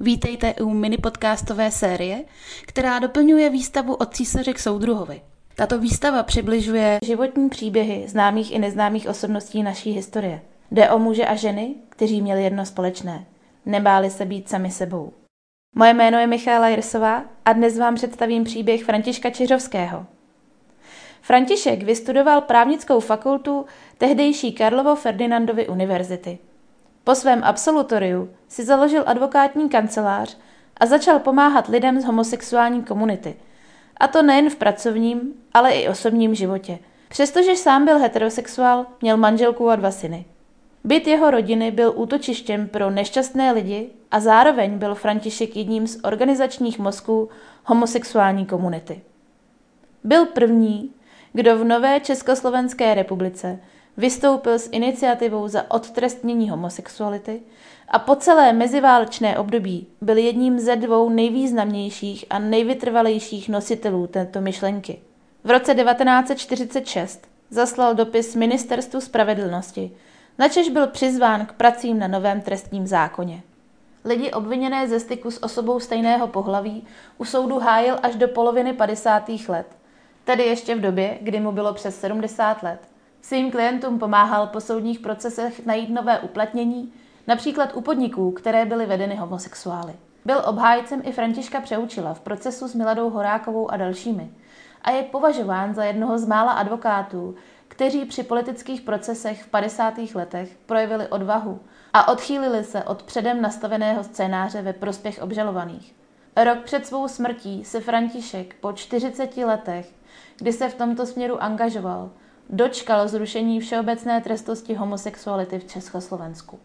Vítejte u mini podcastové série, která doplňuje výstavu od císaře k soudruhovi. Tato výstava přibližuje životní příběhy známých i neznámých osobností naší historie. Jde o muže a ženy, kteří měli jedno společné. Nebáli se být sami sebou. Moje jméno je Michála Jirsová a dnes vám představím příběh Františka Čiřovského. František vystudoval právnickou fakultu tehdejší Karlovo Ferdinandovy univerzity. Po svém absolutoriu si založil advokátní kancelář a začal pomáhat lidem z homosexuální komunity. A to nejen v pracovním, ale i osobním životě. Přestože sám byl heterosexuál, měl manželku a dva syny. Byt jeho rodiny byl útočištěm pro nešťastné lidi a zároveň byl František jedním z organizačních mozků homosexuální komunity. Byl první, kdo v nové Československé republice vystoupil s iniciativou za odtrestnění homosexuality a po celé meziválečné období byl jedním ze dvou nejvýznamnějších a nejvytrvalejších nositelů této myšlenky. V roce 1946 zaslal dopis Ministerstvu spravedlnosti, načež byl přizván k pracím na novém trestním zákoně. Lidi obviněné ze styku s osobou stejného pohlaví u soudu hájil až do poloviny 50. let, tedy ještě v době, kdy mu bylo přes 70 let. Svým klientům pomáhal po soudních procesech najít nové uplatnění, například u podniků, které byly vedeny homosexuály. Byl obhájcem i Františka Přeučila v procesu s Miladou Horákovou a dalšími a je považován za jednoho z mála advokátů, kteří při politických procesech v 50. letech projevili odvahu a odchýlili se od předem nastaveného scénáře ve prospěch obžalovaných. Rok před svou smrtí se František po 40 letech, kdy se v tomto směru angažoval, dočkal zrušení všeobecné trestosti homosexuality v Československu.